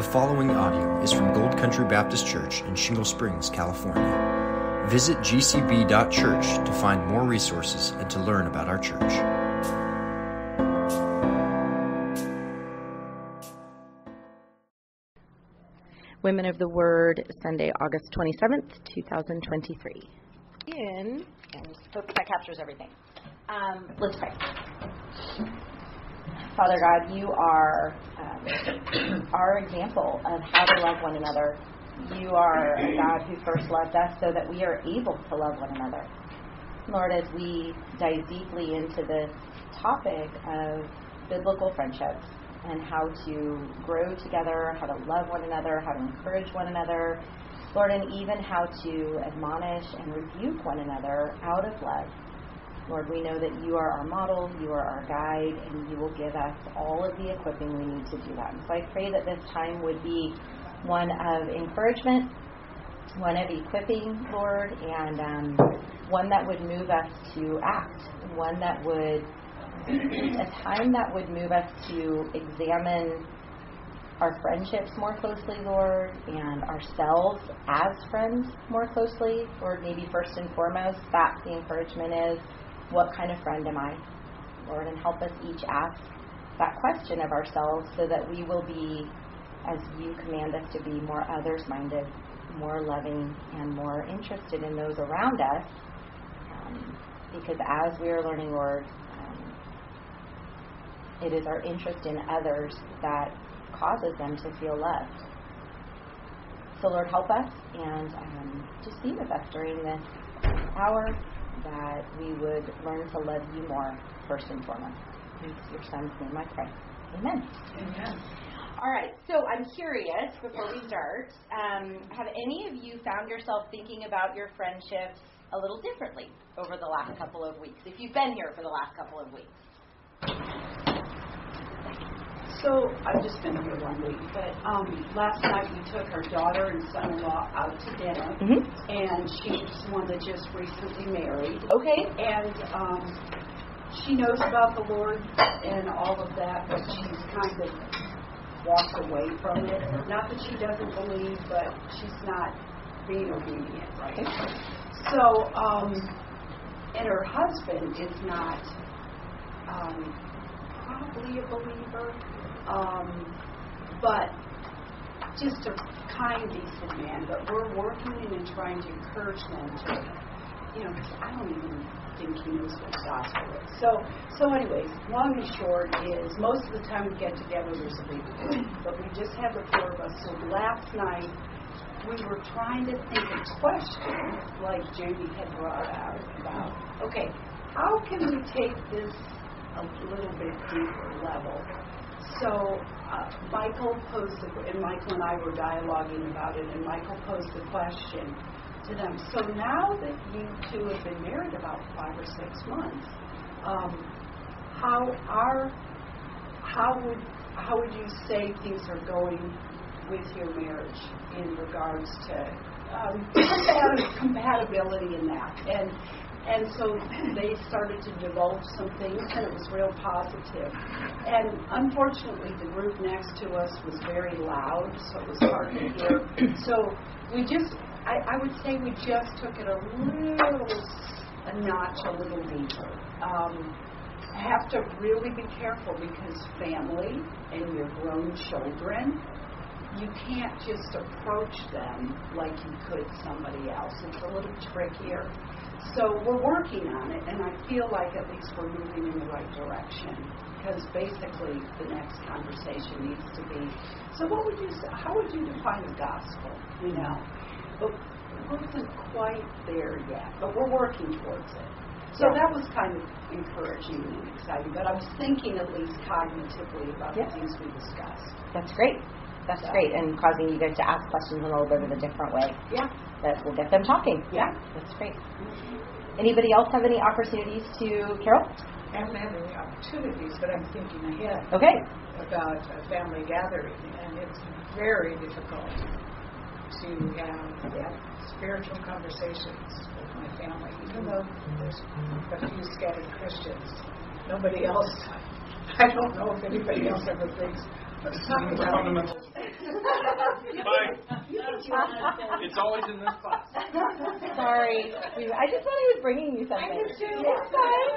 The following audio is from Gold Country Baptist Church in Shingle Springs, California. Visit gcb.church to find more resources and to learn about our church. Women of the Word, Sunday, August 27th, 2023. In, and hope that captures everything. Um, let's pray. Father God, you are um, our example of how to love one another. You are a God who first loved us so that we are able to love one another. Lord, as we dive deeply into this topic of biblical friendships and how to grow together, how to love one another, how to encourage one another, Lord, and even how to admonish and rebuke one another out of love. Lord, we know that you are our model, you are our guide, and you will give us all of the equipping we need to do that. And so I pray that this time would be one of encouragement, one of equipping, Lord, and um, one that would move us to act, one that would, a time that would move us to examine our friendships more closely, Lord, and ourselves as friends more closely. Lord, maybe first and foremost, that's the encouragement is what kind of friend am I? Lord, and help us each ask that question of ourselves so that we will be, as you command us to be, more others minded, more loving, and more interested in those around us. Um, because as we are learning, Lord, um, it is our interest in others that causes them to feel loved. So, Lord, help us and um, just be with us during this hour that we would learn to love you more first and foremost. In your son's name I pray. Amen. Amen. All right, so I'm curious before we start, um, have any of you found yourself thinking about your friendships a little differently over the last couple of weeks? If you've been here for the last couple of weeks. So I've just been here one week, but um, last night we took our daughter and son-in-law out to dinner, Mhm. and she's one that just recently married, Okay. and um, she knows about the Lord and all of that, but she's kind of walked away from it. Not that she doesn't believe, but she's not being obedient, right? So, um, and her husband is not um, probably a believer, um, but just a kind, decent man. But we're working and trying to encourage them to, you know, 'cause I don't even think he knows what gospel is. So, so anyways, long and short is most of the time we get together, there's a big but we just had the four of us. So last night we were trying to think of questions like Jamie had brought out about, okay, how can we take this a little bit deeper level? So uh, Michael posed, and Michael and I were dialoguing about it, and Michael posed the question to them. So now that you two have been married about five or six months, um, how are how would how would you say things are going with your marriage in regards to um, compatibility in that? And and so they started to divulge some things, and it was real positive. And unfortunately, the group next to us was very loud, so it was hard to hear. So we just, I, I would say we just took it a little, a notch, a little deeper. Um, have to really be careful because family and your grown children, you can't just approach them like you could somebody else. It's a little trickier. So we're working on it, and I feel like at least we're moving in the right direction. Because basically, the next conversation needs to be. So, what would you? say? How would you define the gospel? You know, but it wasn't quite there yet, but we're working towards it. So Yeah. that was kind of encouraging and exciting. But I was thinking at least cognitively about Yeah. the things we discussed. That's great. That's So- great, and causing you guys to ask questions in a little bit of a different way. Yeah. That will get them talking. Yeah. That's great. Anybody else have any opportunities to Carol? I haven't had any opportunities, but I'm thinking ahead Okay. about a family gathering, and it's very difficult to have that spiritual conversations with my family, even though there's a few scattered Christians. Nobody else, I don't know if anybody else ever thinks, let's Bye. It's always in this class. Sorry. I just thought he was bringing you something. I did too. It's fine.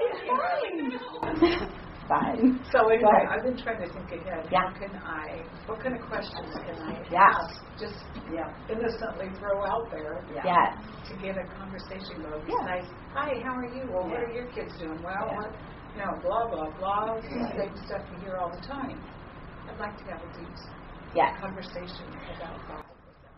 It's fine. fine. So anyway. I've been trying to think ahead. Yeah. How can I, what kind of questions can I Yeah. ask? Just yeah. innocently throw out there Yes. to get a conversation going. Yeah. Besides, hi, how are you? Well, what are your kids doing? Well, Yeah. what, you know, blah, blah, blah, the same stuff you hear all the time. I'd like to have a deep Yes. conversation about God.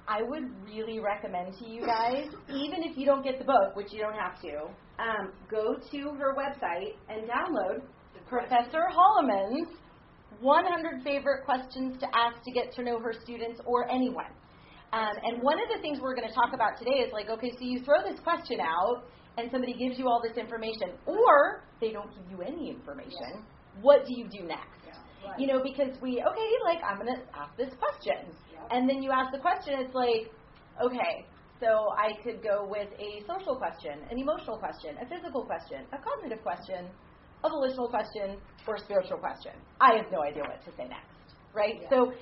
I would really recommend to you guys, even if you don't get the book, which you don't have to, um, go to her website and download Professor Holleman's 100 favorite questions to ask to get to know her students or anyone. Um, and one of the things we're going to talk about today is like, okay, so you throw this question out and somebody gives you all this information, or they don't give you any information. What do you do next? You know, because we, okay, like, I'm going to ask this question. And then you ask the question, it's like, okay, so I could go with a social question, an emotional question, a physical question, a cognitive question, a volitional question, or a spiritual question. I have no idea what to say next, right? So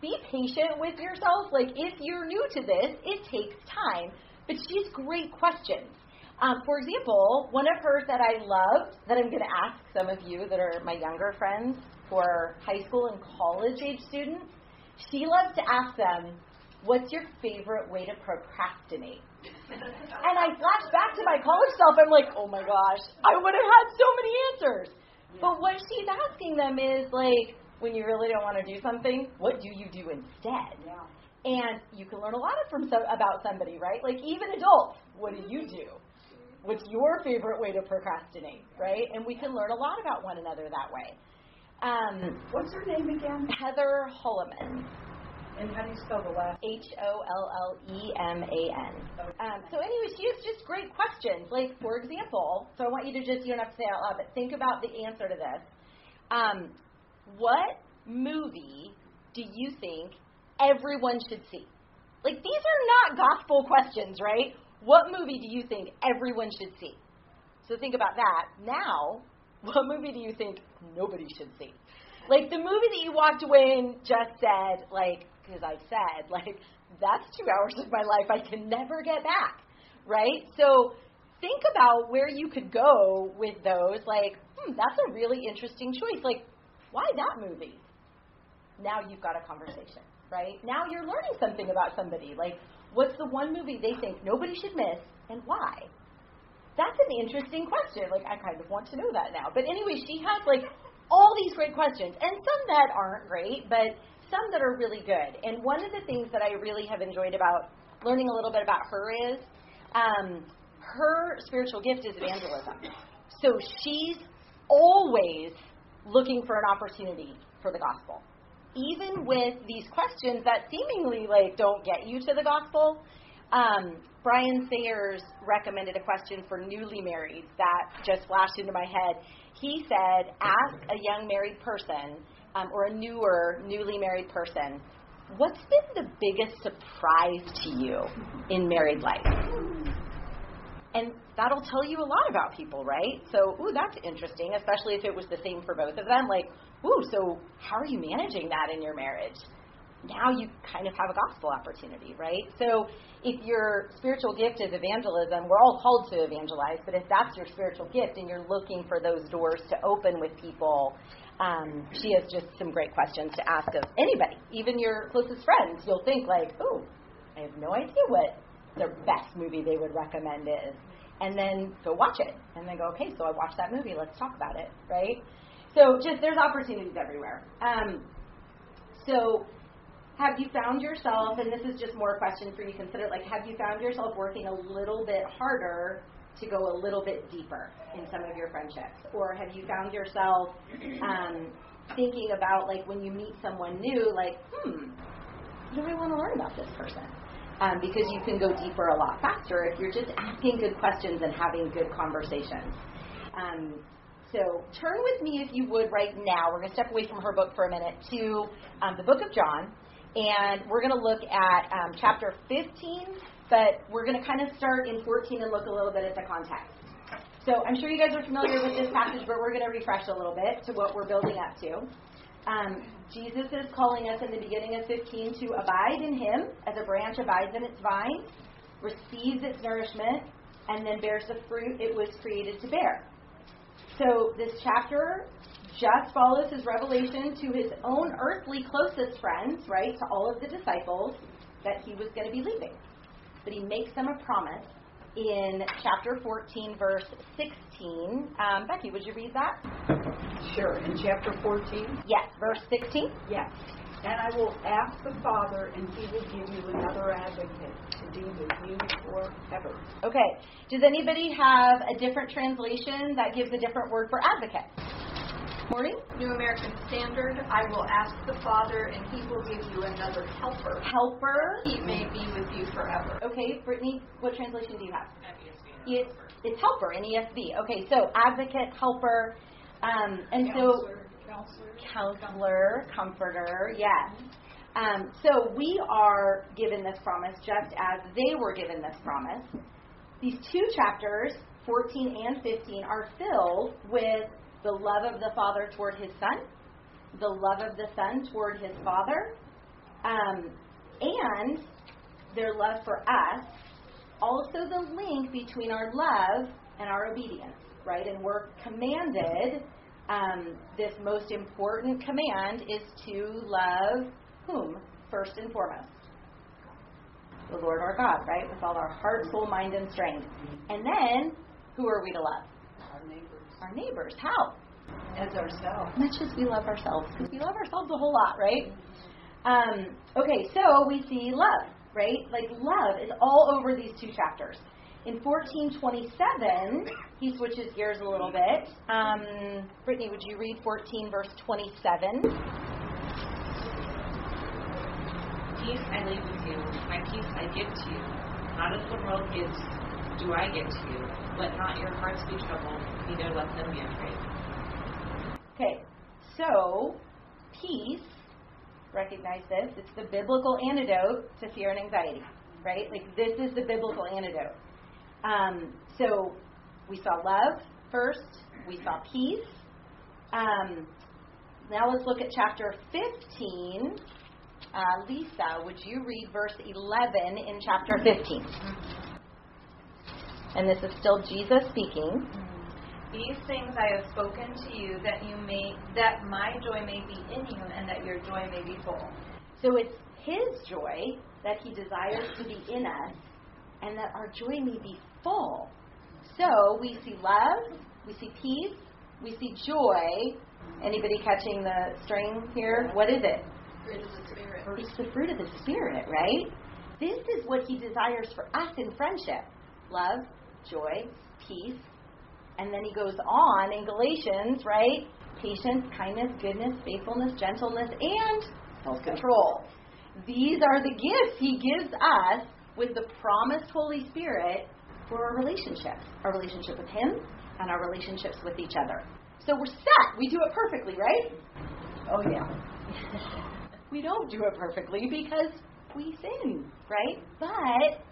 be patient with yourself. Like, if you're new to this, it takes time, but she's great questions. Um, for example, one of hers that I loved, that I'm going to ask some of you that are my younger friends are high school and college age students, she loves to ask them, What's your favorite way to procrastinate? and I flash back to my college self. I'm like, Oh my gosh, I would have had so many answers. But what she's asking them is like, when you really don't want to do something, what do you do instead? Yeah. And you can learn a lot from so, about somebody, right? Like even adults, what do you do? What's your favorite way to procrastinate, right? And we can learn a lot about one another that way. Um, What's her name again? Heather Holleman, And how do you spell the last? H O L L E M A N. Um, so anyway, she has just great questions. Like for example, so I want you to just you don't have to say out loud, but think about the answer to this. Um, what movie do you think everyone should see? Like these are not gospel questions, right? What movie do you think everyone should see? So think about that. Now, what movie do you think nobody should see? Like the movie that you walked away and just said, like, because I said, like, that's two hours of my life I can never get back, right? So think about where you could go with those. Like, hmm, that's a really interesting choice. Like, why that movie? Now you've got a conversation, right? Now you're learning something about somebody. Like, what's the one movie they think nobody should miss and why? That's an interesting question. Like, I kind of want to know that now. But anyway, she has like all these great questions, and some that aren't great, but some that are really good. And one of the things that I really have enjoyed about learning a little bit about her is um, her spiritual gift is evangelism. So she's always looking for an opportunity for the gospel. Even with these questions that seemingly like don't get you to the gospel, um, Brian Sayers recommended a question for newly married that just flashed into my head. He said, ask a young married person um, or a newer, newly married person, what's been the biggest surprise to you in married life? And that'll tell you a lot about people, right? So, ooh, that's interesting, especially if it was the same for both of them. Like, ooh, so how are you managing that in your marriage? Now you kind of have a gospel opportunity, right? So, if your spiritual gift is evangelism, we're all called to evangelize, but if that's your spiritual gift and you're looking for those doors to open with people, um, she has just some great questions to ask of anybody, even your closest friends. You'll think, like, ooh, I have no idea what the best movie they would recommend is. And then go watch it. And then go, okay, so I watched that movie. Let's talk about it, right? So just there's opportunities everywhere. Um, so have you found yourself, and this is just more a question for you to consider, like have you found yourself working a little bit harder to go a little bit deeper in some of your friendships? Or have you found yourself um, thinking about like when you meet someone new, like, hmm, do I want to learn about this person? Um, because you can go deeper a lot faster if you're just asking good questions and having good conversations. Um, so turn with me, if you would, right now. We're going to step away from her book for a minute to um, the book of John, and we're going to look at um, chapter 15, but we're going to kind of start in 14 and look a little bit at the context. So I'm sure you guys are familiar with this passage, but we're going to refresh a little bit to what we're building up to. Um, Jesus is calling us in the beginning of 15 to abide in Him as a branch abides in its vine, receives its nourishment, and then bears the fruit it was created to bear. So this chapter just follows his revelation to his own earthly closest friends, right, to all of the disciples, that he was going to be leaving. But he makes them a promise in chapter 14, verse 16. Um, Becky, would you read that? Sure. In chapter 14? Yes, verse 16. Yes. And I will ask the Father, and he will give you another advocate to be with you forever. Okay. Does anybody have a different translation that gives a different word for advocate? Morning? New American Standard, I will ask the Father, and he will give you another helper. Helper. He may be with you forever. Okay, Brittany, what translation do you have? It's, it's helper in ESV. Okay, so advocate, helper, um, and so Counselor, counselor. counselor, comforter, yes. Um, so we are given this promise just as they were given this promise. These two chapters, 14 and 15, are filled with the love of the Father toward his Son, the love of the Son toward his Father, um, and their love for us, also the link between our love and our obedience, right? And we're commanded, um, this most important command is to love whom? First and foremost. The Lord our God, right? With all our heart, soul, mind, and strength. And then, who are we to love? Our neighbors. How? As ourselves. much as we love ourselves, because we love ourselves a whole lot, right? Um, okay, so we see love, right? Like love is all over these two chapters. In 1427, he switches gears a little bit. Um, Brittany, would you read 14, verse 27? Peace I leave with you, my peace I give to you. Not as the world gives, do I give to you. Let not your hearts be troubled, neither let them be afraid. Okay, so peace, recognize this, it's the biblical antidote to fear and anxiety, right? Like this is the biblical antidote. Um, so we saw love first, we saw peace. Um, now let's look at chapter 15. Uh, Lisa, would you read verse 11 in chapter 15? And this is still Jesus speaking. These things I have spoken to you that you may that my joy may be in you and that your joy may be full. So it's His joy that He desires to be in us and that our joy may be full. So we see love, we see peace, we see joy. Anybody catching the string here? What is it? Fruit of the Spirit. It's the fruit of the Spirit, right? This is what He desires for us in friendship love, joy, peace. And then He goes on in Galatians, right? Patience, kindness, goodness, faithfulness, gentleness, and self control. These are the gifts He gives us with the promised Holy Spirit for our relationships our relationship with Him and our relationships with each other. So we're set. We do it perfectly, right? Oh, yeah. we don't do it perfectly because we sin, right? But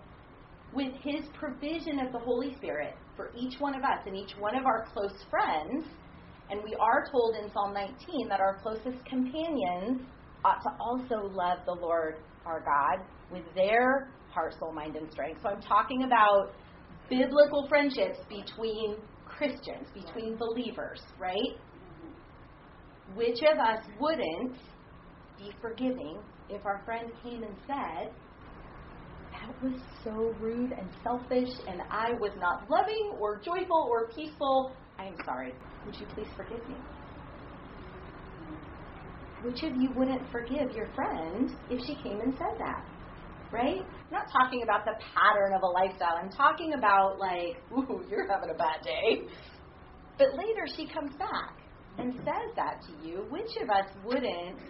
with His provision of the Holy Spirit for each one of us and each one of our close friends, and we are told in Psalm 19 that our closest companions ought to also love the Lord our God with their heart, soul, mind, and strength. So I'm talking about biblical friendships between Christians, between believers, right? Which of us wouldn't be forgiving if our friend came and said, That was so rude and selfish, and I was not loving or joyful or peaceful. I am sorry. Would you please forgive me? Which of you wouldn't forgive your friend if she came and said that? Right? I'm not talking about the pattern of a lifestyle. I'm talking about, like, ooh, you're having a bad day. But later she comes back and says that to you. Which of us wouldn't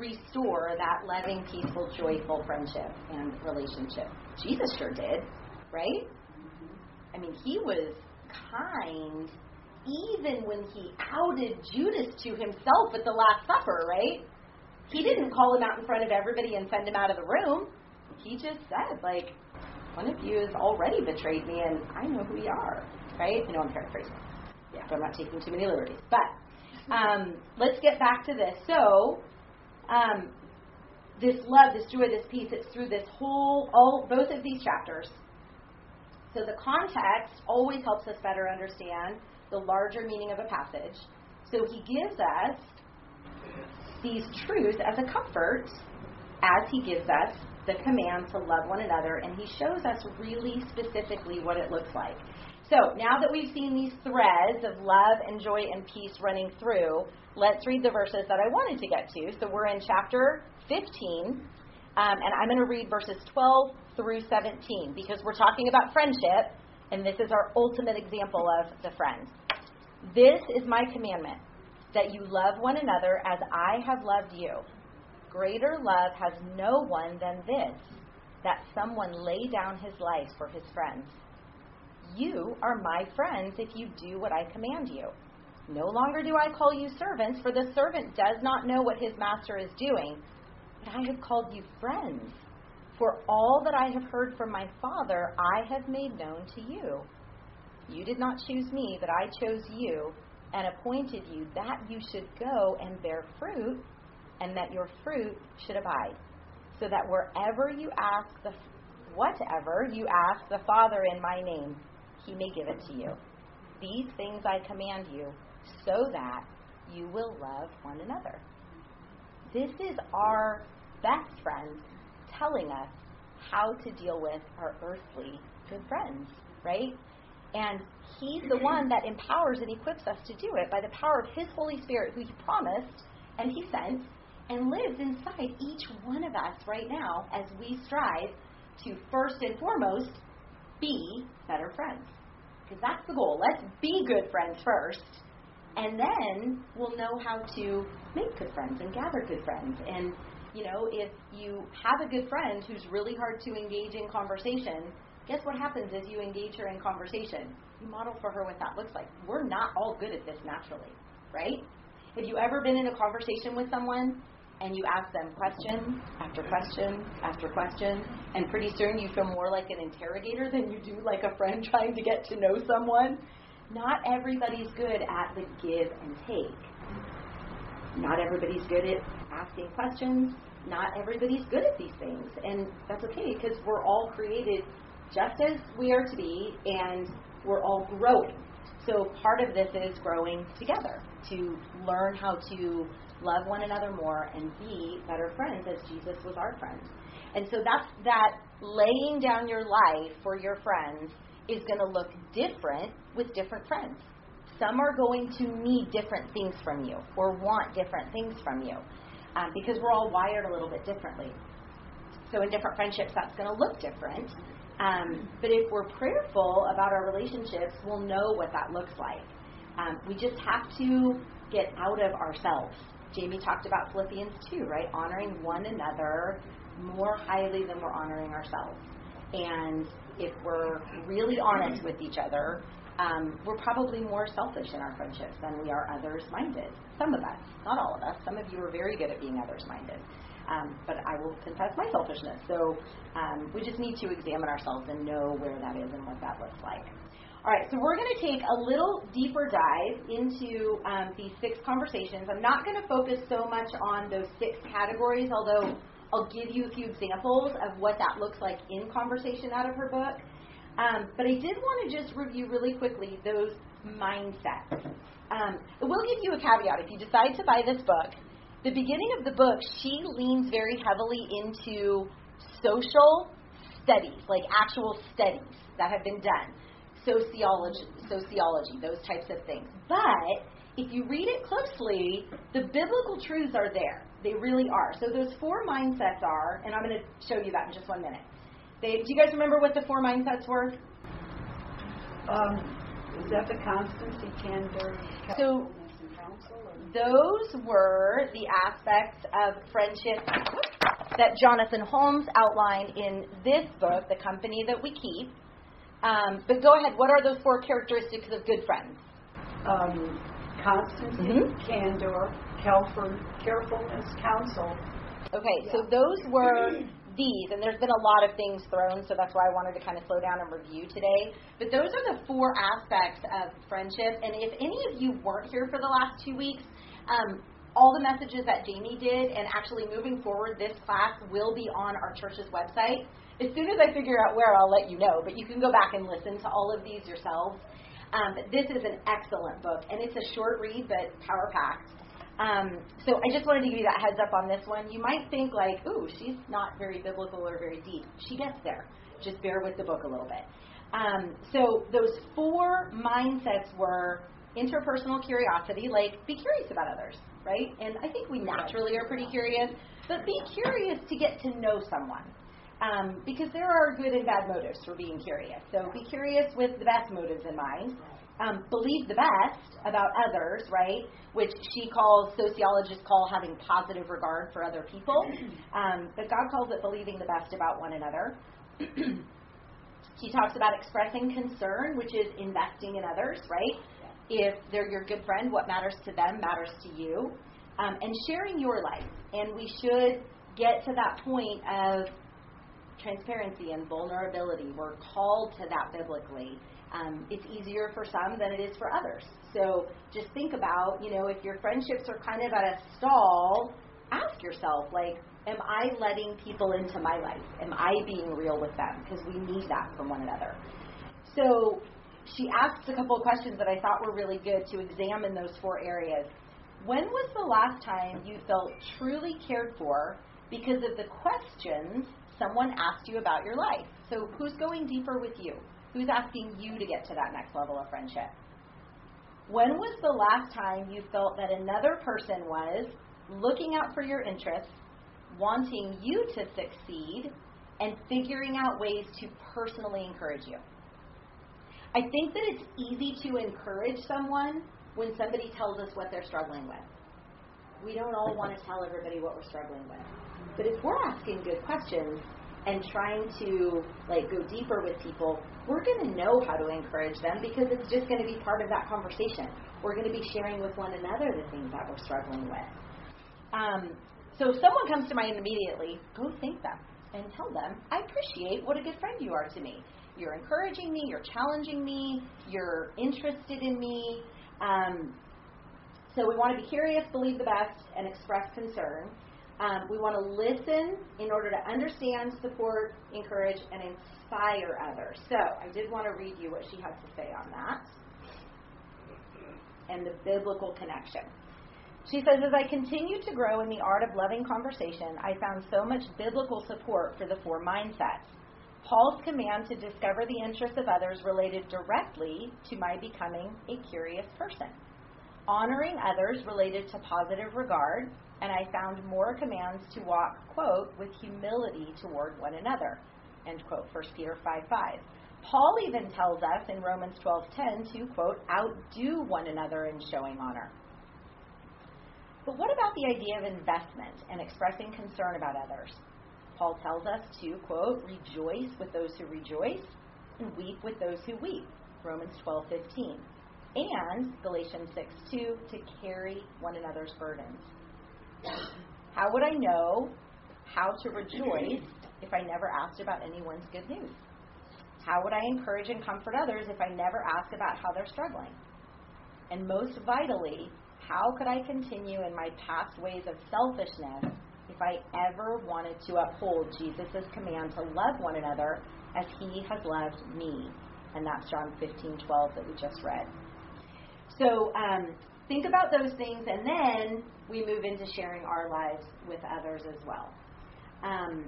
restore that loving, peaceful, joyful friendship and relationship? Jesus sure did, right? I mean, he was kind even when he outed Judas to himself at the Last Supper, right? He didn't call him out in front of everybody and send him out of the room. He just said, like, one of you has already betrayed me and I know who you are, right? I know I'm paraphrasing. Yeah, but I'm not taking too many liberties. But Um, let's get back to this. So, um, this love, this joy, this peace, it's through this whole, all both of these chapters. So the context always helps us better understand the larger meaning of a passage. So he gives us these truths as a comfort as he gives us the command to love one another, and he shows us really specifically what it looks like. So now that we've seen these threads of love and joy and peace running through, let's read the verses that I wanted to get to. So we're in chapter 15, um, and I'm going to read verses 12 through 17 because we're talking about friendship, and this is our ultimate example of the friend. This is my commandment that you love one another as I have loved you. Greater love has no one than this that someone lay down his life for his friends. You are my friends if you do what I command you. No longer do I call you servants, for the servant does not know what his master is doing, but I have called you friends. For all that I have heard from my Father, I have made known to you. You did not choose me, but I chose you and appointed you that you should go and bear fruit, and that your fruit should abide, so that wherever you ask the whatever you ask the Father in my name, he may give it to you. These things I command you, so that you will love one another. This is our best friend telling us how to deal with our earthly good friends, right? And He's the one that empowers and equips us to do it by the power of His Holy Spirit, who He promised and He sent and lives inside each one of us right now as we strive to first and foremost be better friends. Because that's the goal. Let's be good friends first, and then we'll know how to make good friends and gather good friends. And, you know, if you have a good friend who's really hard to engage in conversation, guess what happens as you engage her in conversation? You model for her what that looks like. We're not all good at this naturally, right? Have you ever been in a conversation with someone and you ask them question after question after question, and pretty soon you feel more like an interrogator than you do like a friend trying to get to know someone? Not everybody's good at the give and take. Not everybody's good at asking questions. Not everybody's good at these things. And that's okay because we're all created just as we are to be, and we're all growing. So part of this is growing together to learn how to love one another more and be better friends as Jesus was our friend. And so that's that laying down your life for your friends is going to look different with different friends. Some are going to need different things from you or want different things from you um, because we're all wired a little bit differently. So in different friendships, that's going to look different. Um, but if we're prayerful about our relationships, we'll know what that looks like. Um, we just have to get out of ourselves. Jamie talked about Philippians 2, right? Honoring one another more highly than we're honoring ourselves. And if we're really honest with each other, um, we're probably more selfish in our friendships than we are others minded. Some of us, not all of us. Some of you are very good at being others minded. Um, but I will confess my selfishness. So um, we just need to examine ourselves and know where that is and what that looks like. All right, so we're going to take a little deeper dive into um, these six conversations. I'm not going to focus so much on those six categories, although I'll give you a few examples of what that looks like in conversation out of her book. Um, but I did want to just review really quickly those mindsets. Um, I will give you a caveat. If you decide to buy this book, the beginning of the book, she leans very heavily into social studies, like actual studies that have been done, sociology, sociology, those types of things. But if you read it closely, the biblical truths are there. They really are. So those four mindsets are, and I'm going to show you that in just one minute. They, do you guys remember what the four mindsets were? Um, is that the constancy, candor, So counsel? Those were the aspects of friendship that Jonathan Holmes outlined in this book, The Company That We Keep. Um, but go ahead, what are those four characteristics of good friends? Um, constancy, Mhm. candor, careful, carefulness, counsel. Okay, so those were these, and there's been a lot of things thrown, so that's why I wanted to kind of slow down and review today. But those are the four aspects of friendship, and if any of you weren't here for the last two weeks, Um, all the messages that Jamie did, and actually moving forward, this class will be on our church's website. As soon as I figure out where, I'll let you know, but you can go back and listen to all of these yourselves. Um, this is an excellent book, and it's a short read, but power packed. Um, so I just wanted to give you that heads up on this one. You might think like, ooh, she's not very biblical or very deep. She gets there. Just bear with the book a little bit. Um, so those four mindsets were interpersonal curiosity, like be curious about others, right? And I think we naturally are pretty curious, but be curious to get to know someone. Um, because there are good and bad motives for being curious. So be curious with the best motives in mind. Um, believe the best about others, right? Which she calls, sociologists call having positive regard for other people. Um, but God calls it believing the best about one another. she talks about expressing concern, which is investing in others, right? If they're your good friend, what matters to them matters to you. Um, and sharing your life. And we should get to that point of transparency and vulnerability. We're called to that biblically. Um, it's easier for some than it is for others. So just think about, you know, if your friendships are kind of at a stall, ask yourself, like, am I letting people into my life? Am I being real with them? Because we need that from one another. So she asks a couple of questions that I thought were really good to examine those four areas. When was the last time you felt truly cared for because of the questions someone asked you about your life? So, who's going deeper with you? Who's asking you to get to that next level of friendship? When was the last time you felt that another person was looking out for your interests, wanting you to succeed, and figuring out ways to personally encourage you? I think that it's easy to encourage someone when somebody tells us what they're struggling with. We don't all want to tell everybody what we're struggling with. But if we're asking good questions and trying to like go deeper with people, we're going to know how to encourage them because it's just going to be part of that conversation. We're going to be sharing with one another the things that we're struggling with. Um, so if someone comes to mind immediately, go thank them and tell them, I appreciate what a good friend you are to me. You're encouraging me, you're challenging me, you're interested in me. Um, so we want to be curious, believe the best, and express concern. Um, we want to listen in order to understand, support, encourage, and inspire others. So I did want to read you what she has to say on that and the biblical connection. She says, As I continued to grow in the art of loving conversation, I found so much biblical support for the four mindsets. Paul's command to discover the interests of others related directly to my becoming a curious person. Honoring others related to positive regard, and I found more commands to walk, quote, with humility toward one another, end quote, 1 Peter 5 5. Paul even tells us in Romans 12:10 to quote outdo one another in showing honor. But what about the idea of investment and expressing concern about others? Paul tells us to quote rejoice with those who rejoice and weep with those who weep. Romans 12:15. And Galatians 6:2 to carry one another's burdens. How would I know how to rejoice if I never asked about anyone's good news? How would I encourage and comfort others if I never asked about how they're struggling? And most vitally, how could I continue in my past ways of selfishness if I ever wanted to uphold Jesus' command to love one another as he has loved me? And that's John 15 12 that we just read. So um, think about those things, and then we move into sharing our lives with others as well. Um,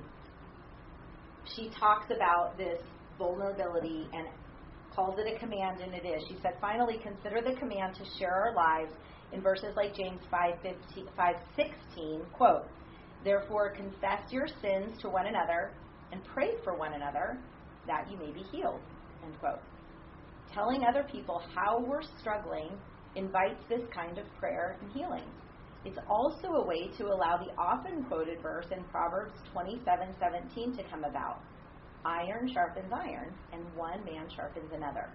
she talks about this vulnerability and calls it a command, and it is. She said, finally, consider the command to share our lives in verses like James 5, 15, 5 16, quote, Therefore, confess your sins to one another and pray for one another that you may be healed, end quote. Telling other people how we're struggling invites this kind of prayer and healing. It's also a way to allow the often quoted verse in Proverbs 27:17 to come about. Iron sharpens iron, and one man sharpens another.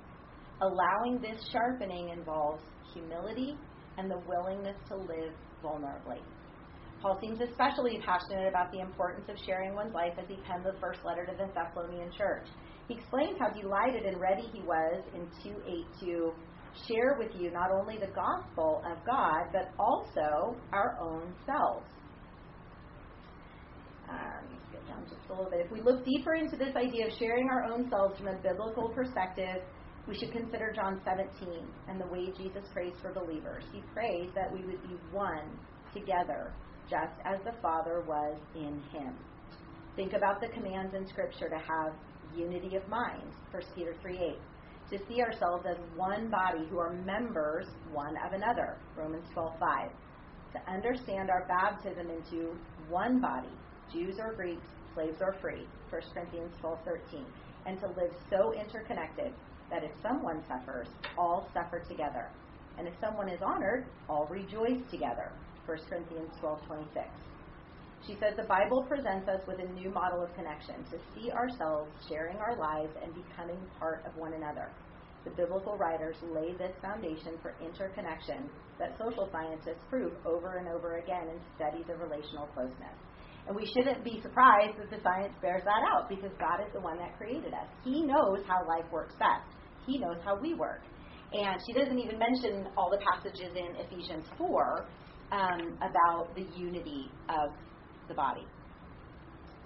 Allowing this sharpening involves humility and the willingness to live vulnerably. Paul seems especially passionate about the importance of sharing one's life as he penned the first letter to the Thessalonian church. He explains how delighted and ready he was in 282 share with you not only the gospel of God, but also our own selves. Um, get down just a little bit. If we look deeper into this idea of sharing our own selves from a biblical perspective, we should consider John 17 and the way Jesus prays for believers. He prays that we would be one together, just as the Father was in him. Think about the commands in Scripture to have unity of mind, 1 Peter 3 8. To see ourselves as one body who are members one of another, Romans 12 5. To understand our baptism into one body, Jews or Greeks, slaves or free, 1 Corinthians 12 13. And to live so interconnected that if someone suffers, all suffer together. And if someone is honored, all rejoice together. 1 Corinthians 12:26. She says the Bible presents us with a new model of connection to see ourselves sharing our lives and becoming part of one another. The biblical writers lay this foundation for interconnection that social scientists prove over and over again in studies of relational closeness. And we shouldn't be surprised that the science bears that out because God is the one that created us. He knows how life works best. He knows how we work. And she doesn't even mention all the passages in Ephesians 4 um, about the unity of the body.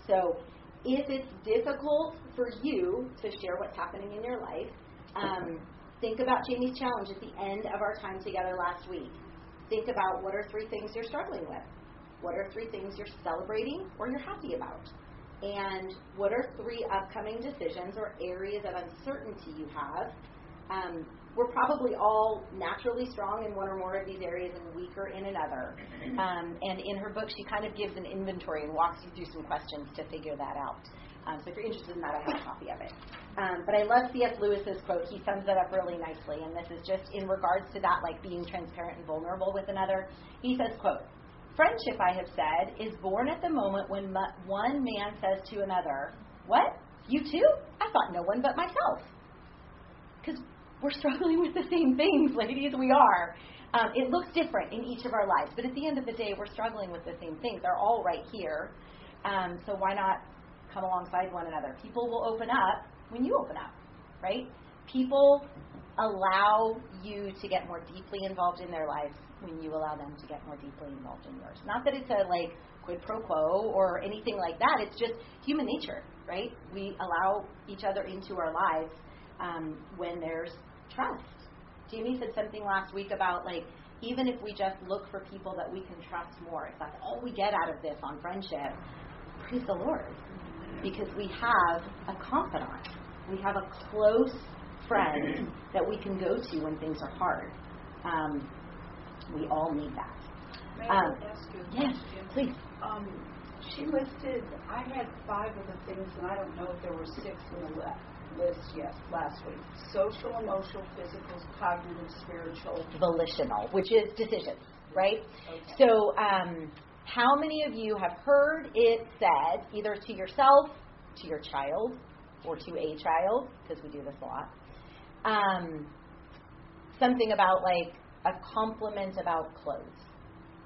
So if it's difficult for you to share what's happening in your life, um, think about Jamie's challenge at the end of our time together last week. Think about what are three things you're struggling with. What are three things you're celebrating or you're happy about? And what are three upcoming decisions or areas of uncertainty you have um, we're probably all naturally strong in one or more of these areas and weaker in another. Um, and in her book, she kind of gives an inventory and walks you through some questions to figure that out. Um, so if you're interested in that, I have a copy of it. Um, but I love C.S. Lewis's quote. He sums it up really nicely, and this is just in regards to that, like being transparent and vulnerable with another. He says, "quote Friendship, I have said, is born at the moment when one man says to another, "What? You too? I thought no one but myself." Because we're struggling with the same things, ladies. We are. Um, it looks different in each of our lives, but at the end of the day, we're struggling with the same things. They're all right here. Um, so why not come alongside one another? People will open up when you open up, right? People allow you to get more deeply involved in their lives when you allow them to get more deeply involved in yours. Not that it's a like quid pro quo or anything like that. It's just human nature, right? We allow each other into our lives um, when there's trust. Jamie said something last week about like even if we just look for people that we can trust more, if that's all we get out of this on friendship, praise the Lord. Because we have a confidant. We have a close friend that we can go to when things are hard. Um, we all need that. May um, I ask you yes, please. Um, she listed, I had five of the things, and I don't know if there were six in the list list yes last week. Social, emotional, physical, cognitive, spiritual, volitional, which is decisions, right? Okay. So, um, how many of you have heard it said either to yourself, to your child, or to a child, because we do this a lot, um, something about like a compliment about clothes,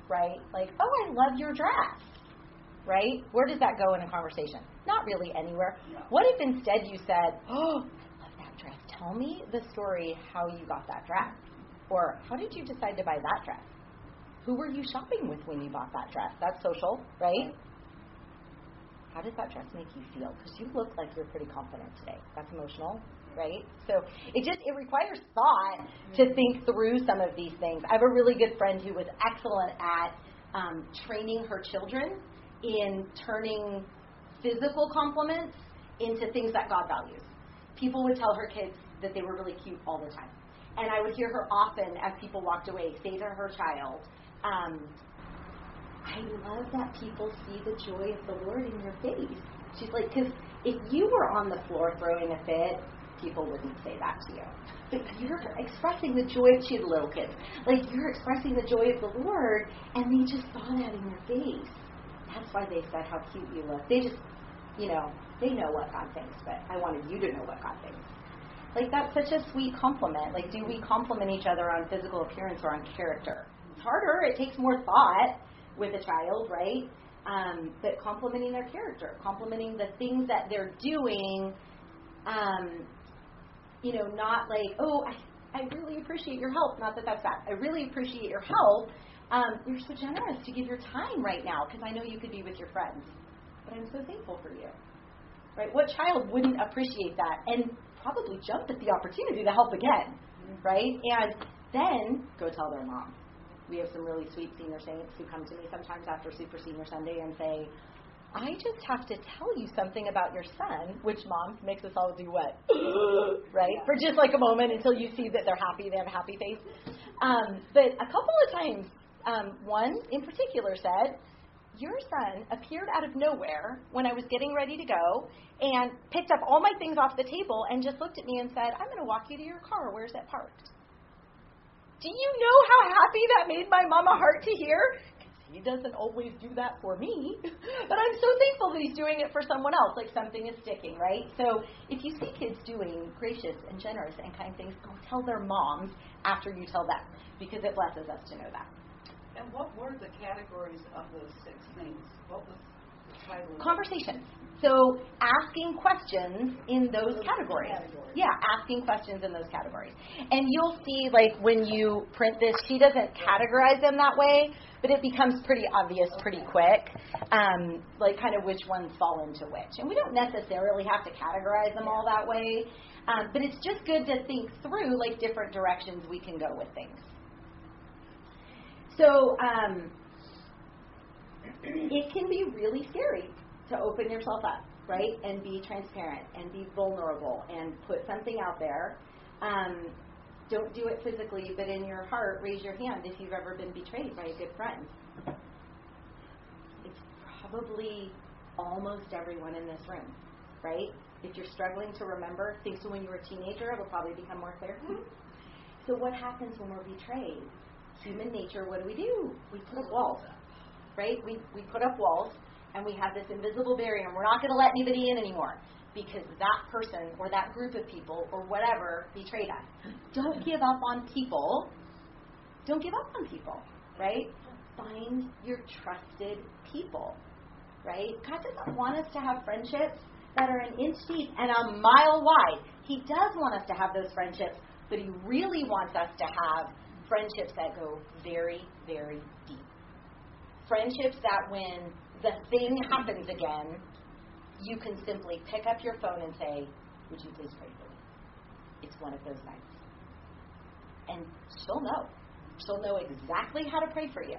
right? Like, oh, I love your dress right? Where does that go in a conversation? Not really anywhere. No. What if instead you said, Oh, I love that dress. Tell me the story how you got that dress. Or how did you decide to buy that dress? Who were you shopping with when you bought that dress? That's social, right? How does that dress make you feel? Because you look like you're pretty confident today. That's emotional, right? So it just it requires thought to think through some of these things. I have a really good friend who was excellent at um, training her children in turning physical compliments into things that God values. People would tell her kids that they were really cute all the time. And I would hear her often, as people walked away, say to her child, um, I love that people see the joy of the Lord in your face. She's like, because if you were on the floor throwing a fit, people wouldn't say that to you. But you're expressing the joy, she had little kids, like you're expressing the joy of the Lord, and they just saw that in your face. That's why they said how cute you look. They just, you know, they know what God thinks, but I wanted you to know what God thinks. Like that's such a sweet compliment. Like, do we compliment each other on physical appearance or on character? It's harder. It takes more thought with a child, right? Um, but complimenting their character, complimenting the things that they're doing, um, you know, not like, oh, I, I really appreciate your help. Not that that's bad. I really appreciate your help. Um, you're so generous to give your time right now because I know you could be with your friends. But I'm so thankful for you. Right? What child wouldn't appreciate that and probably jump at the opportunity to help again? Right? And then go tell their mom. We have some really sweet senior saints who come to me sometimes after Super Senior Sunday and say, I just have to tell you something about your son, which mom makes us all do what? right? For just like a moment until you see that they're happy, they have a happy face. Um, but a couple of times, um, one in particular said, Your son appeared out of nowhere when I was getting ready to go and picked up all my things off the table and just looked at me and said, I'm going to walk you to your car. Where's that parked? Do you know how happy that made my mama heart to hear? He doesn't always do that for me, but I'm so thankful that he's doing it for someone else, like something is sticking, right? So if you see kids doing gracious and generous and kind things, go tell their moms after you tell them, because it blesses us to know that. And what were the categories of those six things? What was the title? Conversations. So asking questions in those categories. Yeah, asking questions in those categories. And you'll see, like, when you print this, she doesn't categorize them that way, but it becomes pretty obvious pretty quick, um, like, kind of which ones fall into which. And we don't necessarily have to categorize them all that way, um, but it's just good to think through, like, different directions we can go with things. So, um, it can be really scary to open yourself up, right? And be transparent and be vulnerable and put something out there. Um, don't do it physically, but in your heart, raise your hand if you've ever been betrayed by a good friend. It's probably almost everyone in this room, right? If you're struggling to remember things from when you were a teenager, it'll probably become more clear. So, what happens when we're betrayed? Human nature, what do we do? We put up walls, right? We, we put up walls and we have this invisible barrier, and we're not going to let anybody in anymore because that person or that group of people or whatever betrayed us. Don't give up on people. Don't give up on people, right? Find your trusted people, right? God doesn't want us to have friendships that are an inch deep and a mile wide. He does want us to have those friendships, but He really wants us to have friendships that go very, very deep. Friendships that when the thing happens again, you can simply pick up your phone and say, Would you please pray for me? It's one of those nights. And she'll know. She'll know exactly how to pray for you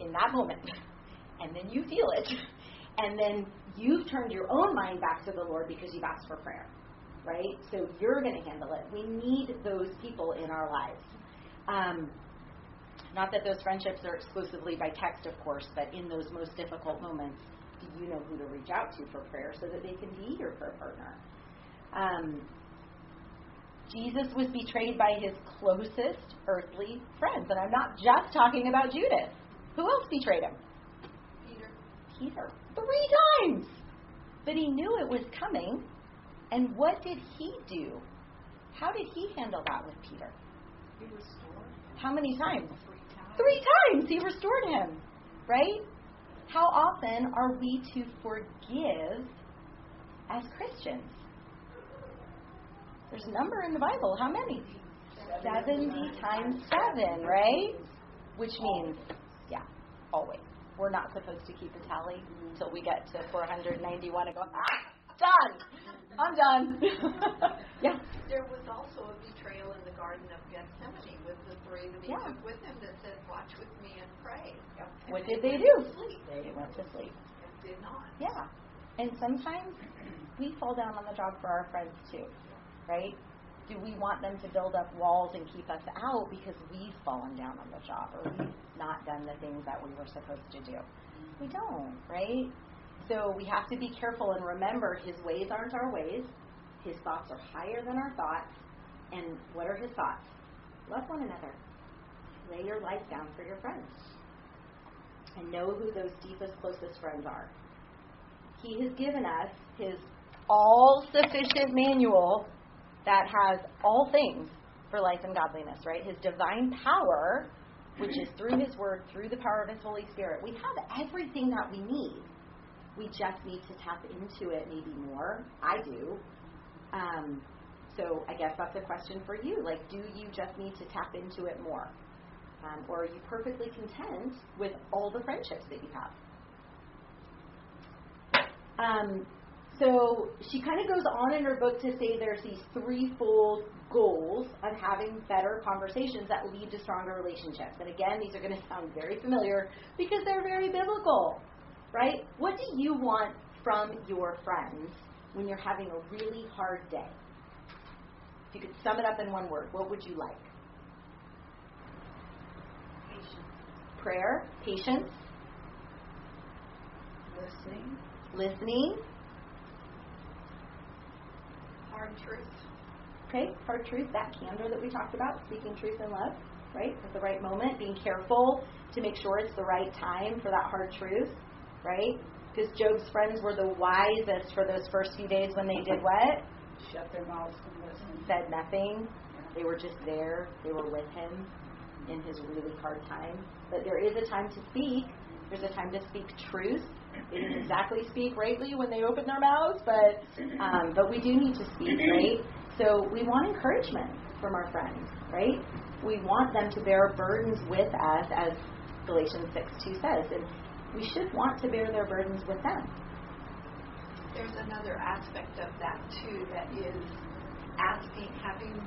in that moment. And then you feel it. And then you've turned your own mind back to the Lord because you've asked for prayer. Right? So you're going to handle it. We need those people in our lives. Um, not that those friendships are exclusively by text, of course, but in those most difficult moments, do you know who to reach out to for prayer so that they can be your prayer partner? Um, Jesus was betrayed by his closest earthly friends. And I'm not just talking about Judas. Who else betrayed him? Peter. Peter. Three times! But he knew it was coming. And what did he do? How did he handle that with Peter? He restored. How many times? Three times. Three times he restored him, right? How often are we to forgive as Christians? There's a number in the Bible. How many? 70 times 7, right? Which means, yeah, always. We're not supposed to keep a tally until we get to 491 and go, ah, done. I'm done. yeah. There was also a betrayal in the Garden of Gethsemane with the three that he Yeah. took with him that said, Watch with me and pray. And What they did they went do? Sleep. They went to sleep. And did not. Yeah. And sometimes we fall down on the job for our friends too, right? Do we want them to build up walls and keep us out because we've fallen down on the job or we've not done the things that we were supposed to do? We don't, right? So we have to be careful and remember his ways aren't our ways. His thoughts are higher than our thoughts. And what are his thoughts? Love one another. Lay your life down for your friends. And know who those deepest, closest friends are. He has given us his all sufficient manual that has all things for life and godliness, right? His divine power, which is through his word, through the power of his Holy Spirit. We have everything that we need. We just need to tap into it maybe more. I do. Um, so I guess that's a question for you. Like, do you just need to tap into it more? Um, or are you perfectly content with all the friendships that you have? Um, so she kind of goes on in her book to say there's these threefold goals of having better conversations that lead to stronger relationships. And again, these are going to sound very familiar because they're very biblical, right? What do you want from your friends when you're having a really hard day? If you could sum it up in one word, what would you like? Patience. Prayer, patience, Listening. listening, Hard truth. Okay, hard truth, that candor that we talked about, speaking truth in love, right? At the right moment, being careful to make sure it's the right time for that hard truth, right? Because Job's friends were the wisest for those first few days when they did what? Shut their mouths and listen. Said nothing. They were just there. They were with him in his really hard time. But there is a time to speak. There's a time to speak truth. They didn't exactly speak rightly when they opened their mouths, but um, but we do need to speak, right? So we want encouragement from our friends, right? We want them to bear burdens with us, as Galatians 6 2 says, and we should want to bear their burdens with them. There's another aspect of that too that is asking, having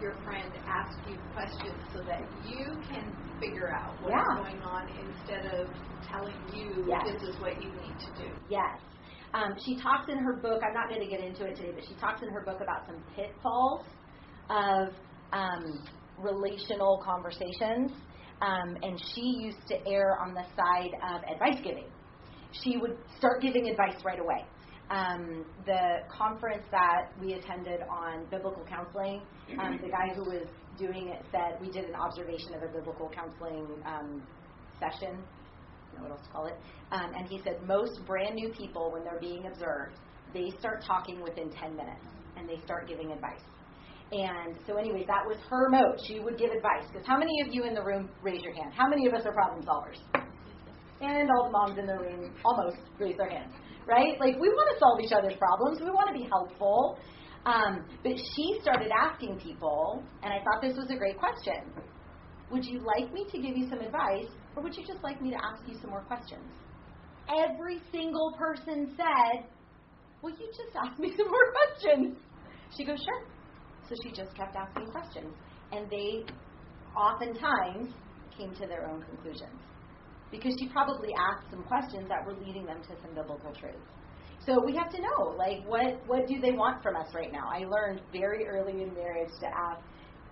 your friend ask you questions so that you can figure out what's Yeah. going on instead of telling you Yes. this is what you need to do. Yes. Um, she talks in her book, I'm not going to get into it today, but she talks in her book about some pitfalls of um, relational conversations. Um, and she used to err on the side of advice giving. She would start giving advice right away. Um, the conference that we attended on biblical counseling, um, the guy who was doing it said we did an observation of a biblical counseling um, session know what else to call it. Um, and he said most brand new people, when they're being observed, they start talking within 10 minutes and they start giving advice. And so, anyway, that was her mode. She would give advice. Because how many of you in the room raise your hand? How many of us are problem solvers? And all the moms in the room almost raise their hands, right? Like we want to solve each other's problems. We want to be helpful. Um, but she started asking people, and I thought this was a great question. Would you like me to give you some advice, or would you just like me to ask you some more questions? Every single person said, Will you just ask me some more questions? She goes, Sure. So she just kept asking questions. And they oftentimes came to their own conclusions. Because she probably asked some questions that were leading them to some biblical truths. So we have to know, like, what, what do they want from us right now? I learned very early in marriage to ask,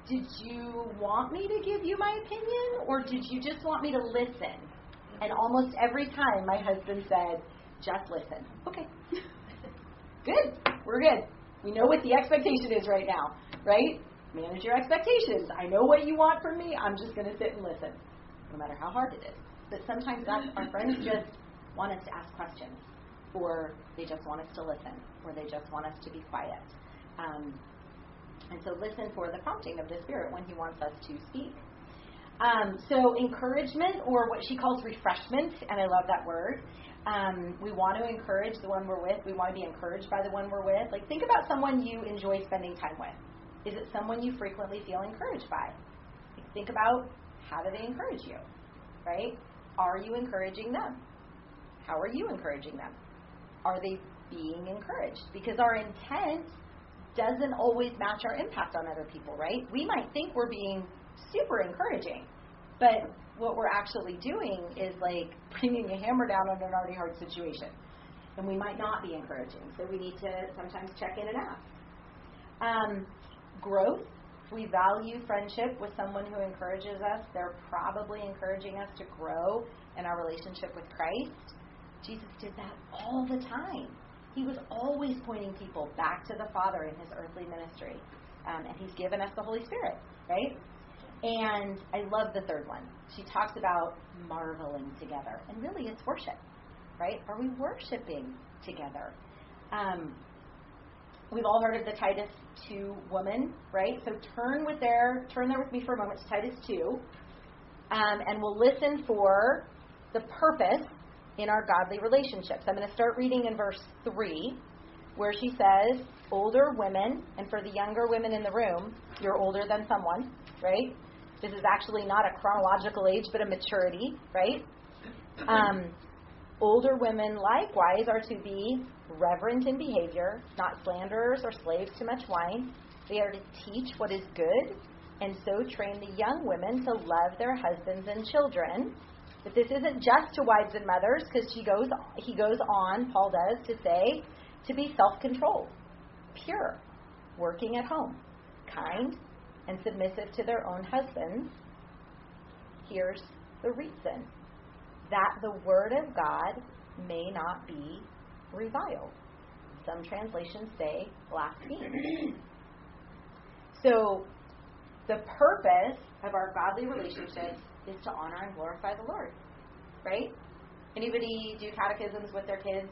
did you want me to give you my opinion or did you just want me to listen? And almost every time my husband said, just listen. Okay. good. We're good. We know what the expectation is right now, right? Manage your expectations. I know what you want from me. I'm just going to sit and listen, no matter how hard it is. But sometimes that's, our friends just want us to ask questions, or they just want us to listen, or they just want us to be quiet. Um, and so listen for the prompting of the Spirit when He wants us to speak. Um, so encouragement, or what she calls refreshment, and I love that word. Um, we want to encourage the one we're with. We want to be encouraged by the one we're with. Like think about someone you enjoy spending time with. Is it someone you frequently feel encouraged by? Like, think about how do they encourage you, right? Are you encouraging them? How are you encouraging them? Are they being encouraged? Because our intent doesn't always match our impact on other people, right? We might think we're being super encouraging, but what we're actually doing is like bringing a hammer down on an already hard situation. And we might not be encouraging. So we need to sometimes check in and ask. Um, growth. We value friendship with someone who encourages us, they're probably encouraging us to grow in our relationship with Christ. Jesus did that all the time. He was always pointing people back to the Father in his earthly ministry. Um, and he's given us the Holy Spirit, right? And I love the third one. She talks about marveling together. And really, it's worship, right? Are we worshiping together? Um, we've all heard of the Titus 2 woman, right? So turn with there, turn there with me for a moment to Titus 2, um, and we'll listen for the purpose in our godly relationships. I'm going to start reading in verse 3. where she says older women, and for the younger women in the room, you're older than someone, right? This is actually not a chronological age, but a maturity, right? Um, older women likewise are to be reverent in behavior, not slanderers or slaves to much wine. They are to teach what is good, and so train the young women to love their husbands and children. But this isn't just to wives and mothers, because she goes, he goes on, Paul does, to say to be self-controlled, pure, working at home, kind, and submissive to their own husbands. Here's the reason that the word of God may not be reviled. Some translations say blasphemed. So, the purpose of our godly relationships is to honor and glorify the Lord. Right? Anybody do catechisms with their kids?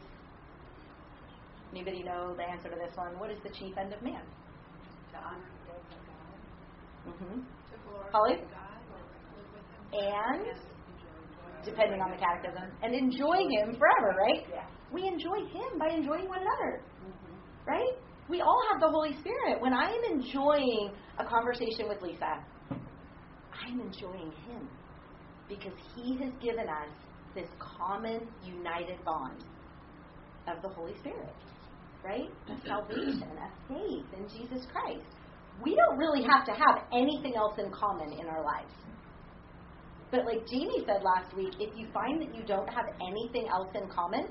Anybody know the answer to this one? What is the chief end of man? To honor. Mm-hmm. Holly? God or live with Him. And depending on the catechism, and enjoy Him forever, right? Yeah. We enjoy Him by enjoying one another, Mm-hmm. right? We all have the Holy Spirit. When I am enjoying a conversation with Lisa, I'm enjoying Him because He has given us this common, united bond of the Holy Spirit, right? Of salvation, of faith in Jesus Christ. We don't really have to have anything else in common in our lives. But like Jamie said last week, if you find that you don't have anything else in common,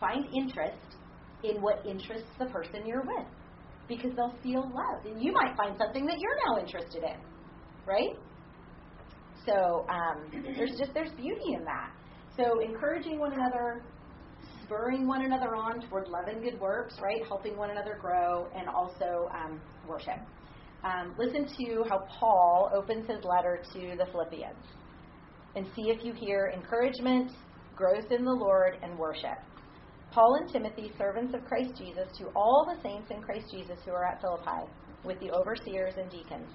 find interest in what interests the person you're with. Because they'll feel loved. And you might find something that you're now interested in. Right? So um, there's just there's beauty in that. So encouraging one another, spurring one another on toward love and good works, right? Helping one another grow, and also um, worship. Um, listen to how Paul opens his letter to the Philippians and see if you hear encouragement, growth in the Lord, and worship. Paul and Timothy, servants of Christ Jesus, to all the saints in Christ Jesus who are at Philippi, with the overseers and deacons.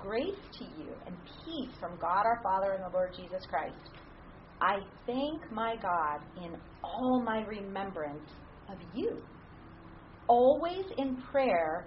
Grace to you and peace from God our Father and the Lord Jesus Christ. I thank my God in all my remembrance of you. Always in prayer,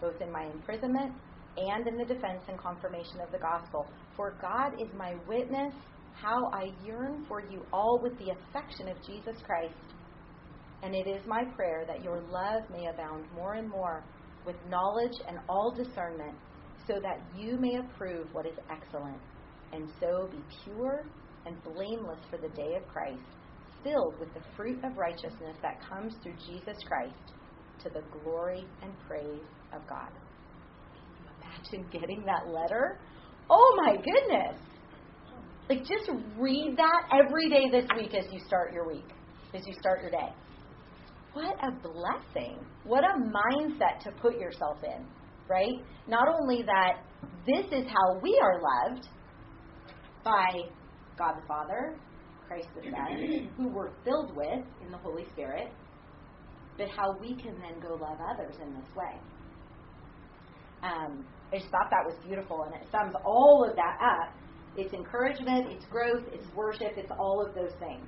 both in my imprisonment and in the defense and confirmation of the gospel. For God is my witness how I yearn for you all with the affection of Jesus Christ. And it is my prayer that your love may abound more and more with knowledge and all discernment, so that you may approve what is excellent, and so be pure and blameless for the day of Christ, filled with the fruit of righteousness that comes through Jesus Christ, to the glory and praise of God. Imagine getting that letter. Oh my goodness! Like, just read that every day this week as you start your week, as you start your day. What a blessing. What a mindset to put yourself in, right? Not only that this is how we are loved by God the Father, Christ the Son, who we're filled with in the Holy Spirit, but how we can then go love others in this way. Um, I just thought that was beautiful, and it sums all of that up it's encouragement, it's growth, it's worship, it's all of those things.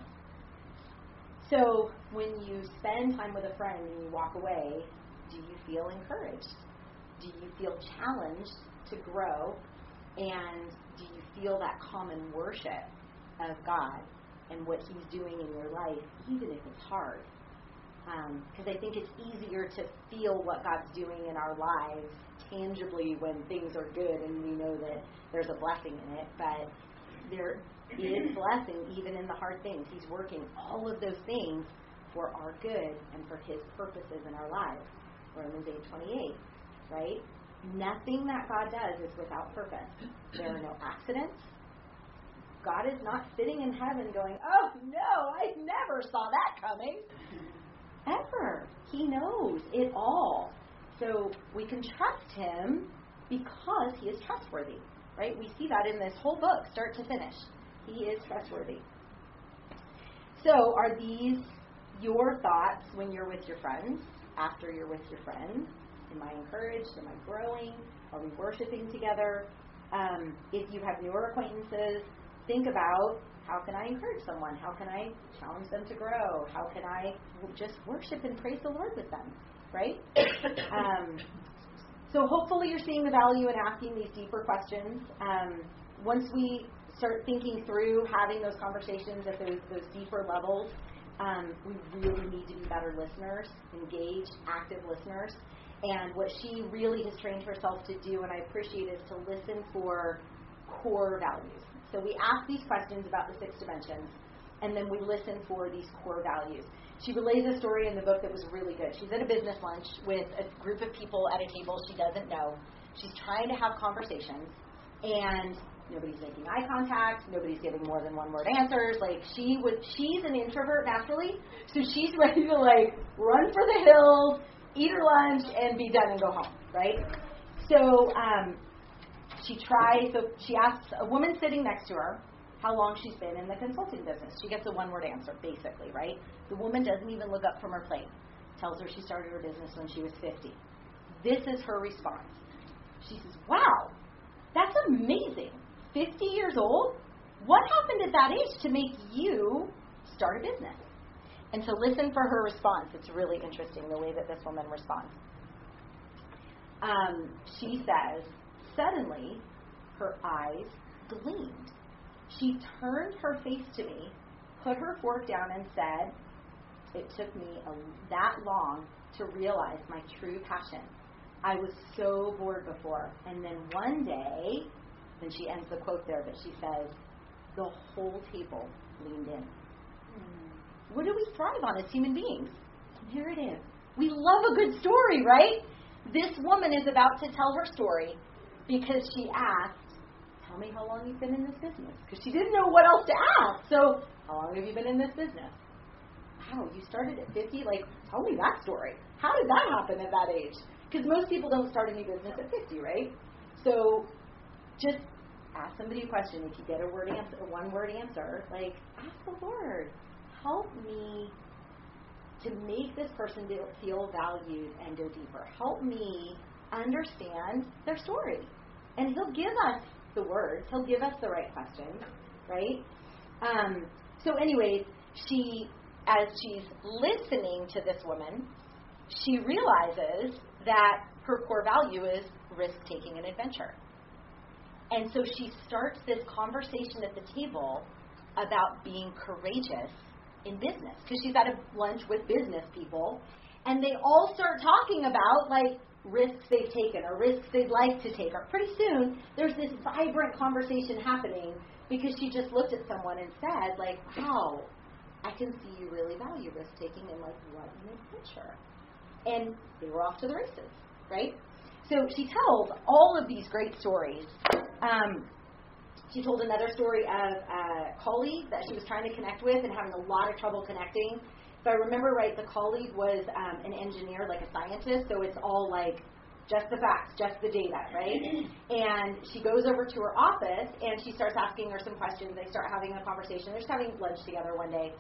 So when you spend time with a friend and you walk away, do you feel encouraged? Do you feel challenged to grow? And do you feel that common worship of God and what He's doing in your life, even if it's hard? Because um, I think it's easier to feel what God's doing in our lives tangibly when things are good and we know that there's a blessing in it. But there is blessing even in the hard things. He's working all of those things for our good and for His purposes in our lives. Romans 8 28, right? Nothing that God does is without purpose. There are no accidents. God is not sitting in heaven going, oh no, I never saw that coming. Ever. He knows it all. So we can trust him because he is trustworthy, right? We see that in this whole book, start to finish. He is trustworthy. So, are these your thoughts when you're with your friends, after you're with your friends? Am I encouraged? Am I growing? Are we worshiping together? Um, if you have newer acquaintances, think about how can I encourage someone? How can I challenge them to grow? How can I just worship and praise the Lord with them? Right? um, so hopefully you're seeing the value in asking these deeper questions. Um, once we start thinking through having those conversations at those, those deeper levels, um, we really need to be better listeners, engaged, active listeners. And what she really has trained herself to do, and I appreciate, is to listen for core values. So we ask these questions about the six dimensions, and then we listen for these core values. She relays a story in the book that was really good. She's at a business lunch with a group of people at a table she doesn't know. She's trying to have conversations, and nobody's making eye contact, nobody's giving more than one word answers. Like she would she's an introvert naturally, so she's ready to like run for the hills, eat her lunch, and be done and go home, right? So um, she tries. So she asks a woman sitting next to her how long she's been in the consulting business. She gets a one word answer, basically, right? The woman doesn't even look up from her plate. Tells her she started her business when she was 50. This is her response. She says, Wow, that's amazing. 50 years old? What happened at that age to make you start a business? And so listen for her response. It's really interesting the way that this woman responds. Um, she says, Suddenly, her eyes gleamed. She turned her face to me, put her fork down, and said, It took me a, that long to realize my true passion. I was so bored before. And then one day, then she ends the quote there, but she says, The whole table leaned in. Mm. What do we thrive on as human beings? And here it is. We love a good story, right? This woman is about to tell her story because she asked, me how long you've been in this business. Because she didn't know what else to ask. So, how long have you been in this business? Wow, you started at 50? Like, tell me that story. How did that happen at that age? Because most people don't start a new business at 50, right? So, just ask somebody a question. If you get a word answer, a one word answer, like ask the Lord, help me to make this person feel valued and go deeper. Help me understand their story, and He'll give us the words. He'll give us the right questions, right? Um, so, anyways, she, as she's listening to this woman, she realizes that her core value is risk taking and adventure. And so she starts this conversation at the table about being courageous in business because she's at a lunch with business people and they all start talking about like risks they've taken or risks they'd like to take or pretty soon there's this vibrant conversation happening because she just looked at someone and said like wow i can see you really value risk taking and like what an adventure and they were off to the races right so she tells all of these great stories. Um, she told another story of a colleague that she was trying to connect with and having a lot of trouble connecting. If I remember right, the colleague was um, an engineer, like a scientist, so it's all like just the facts, just the data, right? And she goes over to her office and she starts asking her some questions. They start having a conversation. They're just having lunch together one day.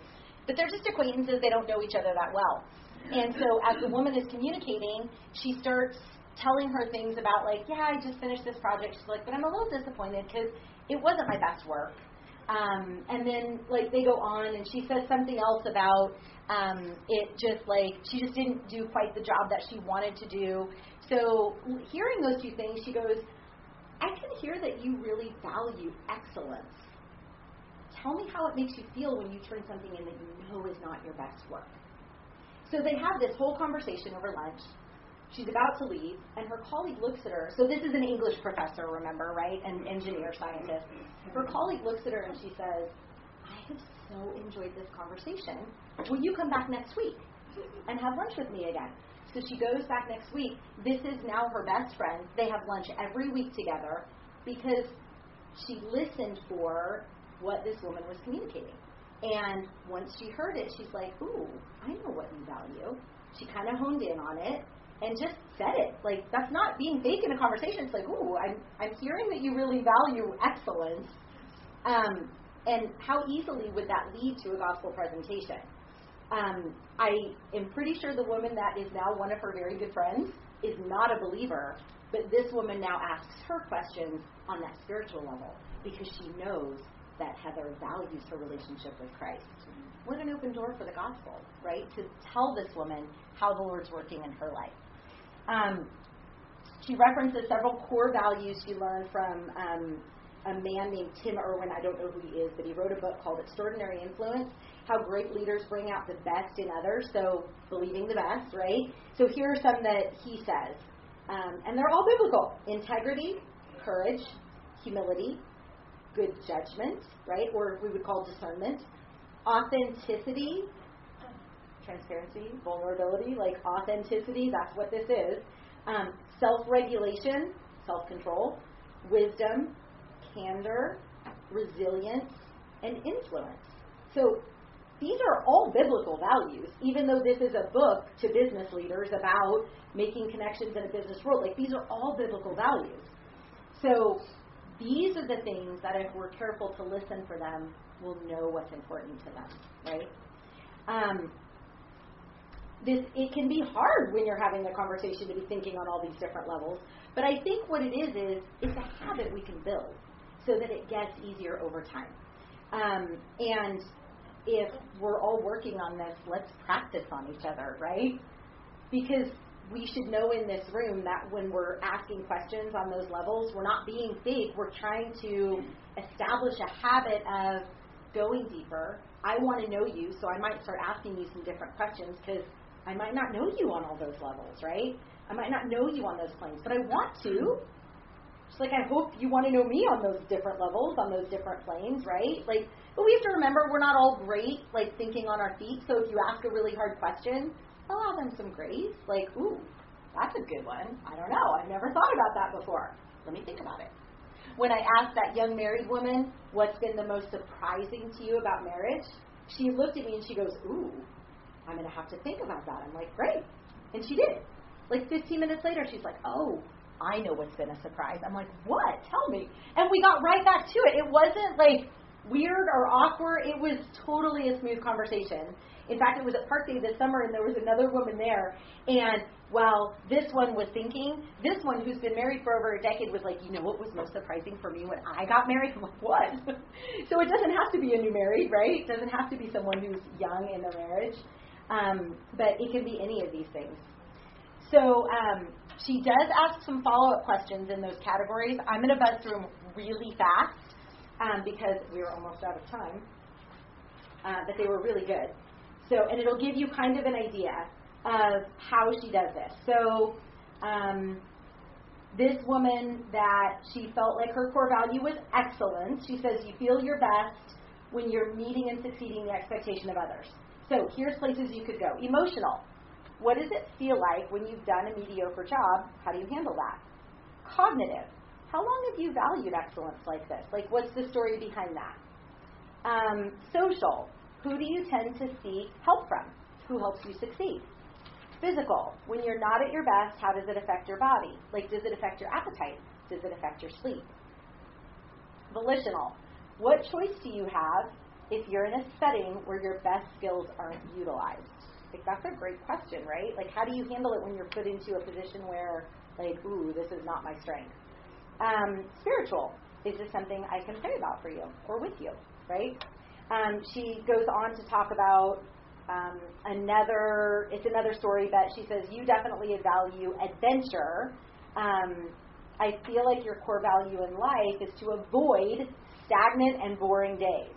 But they're just acquaintances, they don't know each other that well. And so as the woman is communicating, she starts telling her things about like, yeah, I just finished this project. She's like, but I'm a little disappointed because it wasn't my best work. Um, and then like they go on, and she says something else about um, it just like she just didn't do quite the job that she wanted to do. So hearing those two things, she goes, I can hear that you really value excellence. Tell me how it makes you feel when you turn something in that you know is not your best work. So they have this whole conversation over lunch. She's about to leave, and her colleague looks at her. So this is an English professor, remember, right? An engineer scientist. Her colleague looks at her and she says, I have so enjoyed this conversation. Will you come back next week and have lunch with me again? So she goes back next week. This is now her best friend. They have lunch every week together because she listened for what this woman was communicating. And once she heard it, she's like, Ooh, I know what you value. she kind of honed in on it and just said it. Like that's not being fake in a conversation. It's like, ooh, I'm I'm hearing that you really value excellence. Um, and how easily would that lead to a gospel presentation? Um, I am pretty sure the woman that is now one of her very good friends is not a believer, but this woman now asks her questions on that spiritual level because she knows that Heather values her relationship with Christ. What an open door for the gospel, right? To tell this woman how the Lord's working in her life. Um, she references several core values she learned from um, a man named Tim Irwin. I don't know who he is, but he wrote a book called Extraordinary Influence How Great Leaders Bring Out the Best in Others. So, believing the best, right? So, here are some that he says. Um, and they're all biblical integrity, courage, humility, good judgment, right? Or we would call discernment, authenticity, transparency, vulnerability, like authenticity, that's what this is. Um, self regulation, self control, wisdom, candor, resilience, and influence. So these are all biblical values, even though this is a book to business leaders about making connections in a business world. Like these are all biblical values. So these are the things that if we're careful to listen for them, we'll know what's important to them, right? Um, this it can be hard when you're having a conversation to be thinking on all these different levels. But I think what it is is it's a habit we can build so that it gets easier over time. Um, and if we're all working on this, let's practice on each other, right? Because we should know in this room that when we're asking questions on those levels, we're not being fake. We're trying to establish a habit of going deeper. I want to know you, so I might start asking you some different questions because I might not know you on all those levels, right? I might not know you on those planes, but I want to. Just like I hope you want to know me on those different levels, on those different planes, right? Like, but we have to remember we're not all great, like thinking on our feet. So if you ask a really hard question, allow them some grace. Like, ooh, that's a good one. I don't know. I've never thought about that before. Let me think about it. When I asked that young married woman, what's been the most surprising to you about marriage? She looked at me and she goes, ooh, I'm going to have to think about that. I'm like, great. And she did. Like 15 minutes later, she's like, oh, I know what's been a surprise. I'm like, what? Tell me. And we got right back to it. It wasn't like weird or awkward. It was totally a smooth conversation. In fact, it was at Park Day this summer, and there was another woman there. And while this one was thinking, this one who's been married for over a decade was like, you know what was most surprising for me when I got married? I'm like, what? so it doesn't have to be a new married, right? It doesn't have to be someone who's young in their marriage. Um, but it can be any of these things. So um, she does ask some follow up questions in those categories. I'm going to buzz through them really fast um, because we are almost out of time. Uh, but they were really good. So, and it'll give you kind of an idea of how she does this. So, um, this woman that she felt like her core value was excellence. She says you feel your best when you're meeting and succeeding the expectation of others. So here's places you could go. Emotional. What does it feel like when you've done a mediocre job? How do you handle that? Cognitive. How long have you valued excellence like this? Like, what's the story behind that? Um, social. Who do you tend to seek help from? Who helps you succeed? Physical. When you're not at your best, how does it affect your body? Like, does it affect your appetite? Does it affect your sleep? Volitional. What choice do you have if you're in a setting where your best skills aren't utilized? Like that's a great question, right? Like how do you handle it when you're put into a position where like, ooh, this is not my strength? Um, spiritual. Is this something I can pray about for you or with you, right? Um, she goes on to talk about um, another. It's another story, but she says you definitely value adventure. Um, I feel like your core value in life is to avoid stagnant and boring days.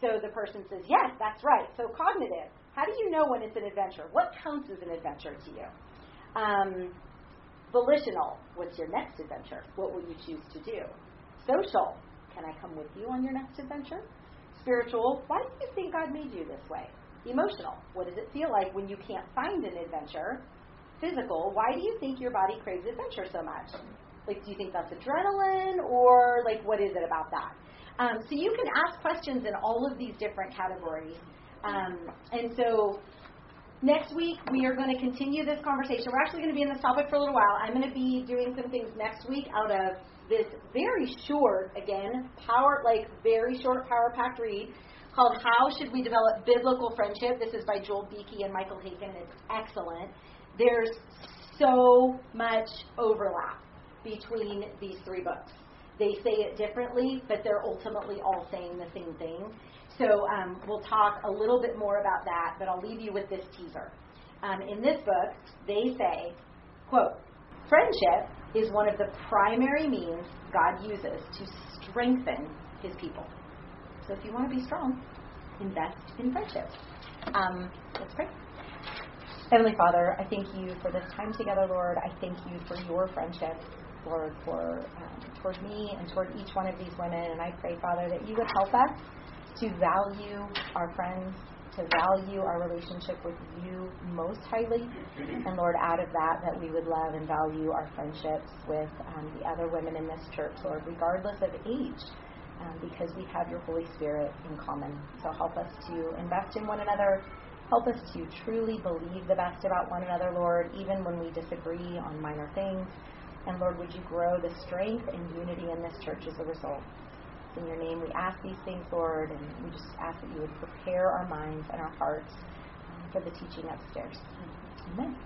So the person says, Yes, that's right. So cognitive. How do you know when it's an adventure? What counts as an adventure to you? Um, volitional. What's your next adventure? What will you choose to do? Social. Can I come with you on your next adventure? Spiritual. Why do you think God made you this way? Emotional. What does it feel like when you can't find an adventure? Physical. Why do you think your body craves adventure so much? Like, do you think that's adrenaline, or like, what is it about that? Um, so you can ask questions in all of these different categories. Um, and so next week we are going to continue this conversation. We're actually going to be in this topic for a little while. I'm going to be doing some things next week out of this very short, again, power like very short power packed read called How Should We Develop Biblical Friendship? This is by Joel Beeke and Michael Haykin. It's excellent. There's so much overlap between these three books. They say it differently, but they're ultimately all saying the same thing. So um, we'll talk a little bit more about that, but I'll leave you with this teaser. Um, in this book, they say, quote, friendship is one of the primary means God uses to strengthen his people. So if you want to be strong, invest in friendship. Um, let's pray. Heavenly Father, I thank you for this time together, Lord. I thank you for your friendship, Lord, for um, toward me and toward each one of these women. And I pray, Father, that you would help us to value our friends, to value our relationship with you most highly. And Lord, out of that, that we would love and value our friendships with um, the other women in this church, Lord, regardless of age. Um, because we have your Holy Spirit in common. So help us to invest in one another. Help us to truly believe the best about one another, Lord, even when we disagree on minor things. And Lord, would you grow the strength and unity in this church as a result? In your name, we ask these things, Lord, and we just ask that you would prepare our minds and our hearts um, for the teaching upstairs. Amen.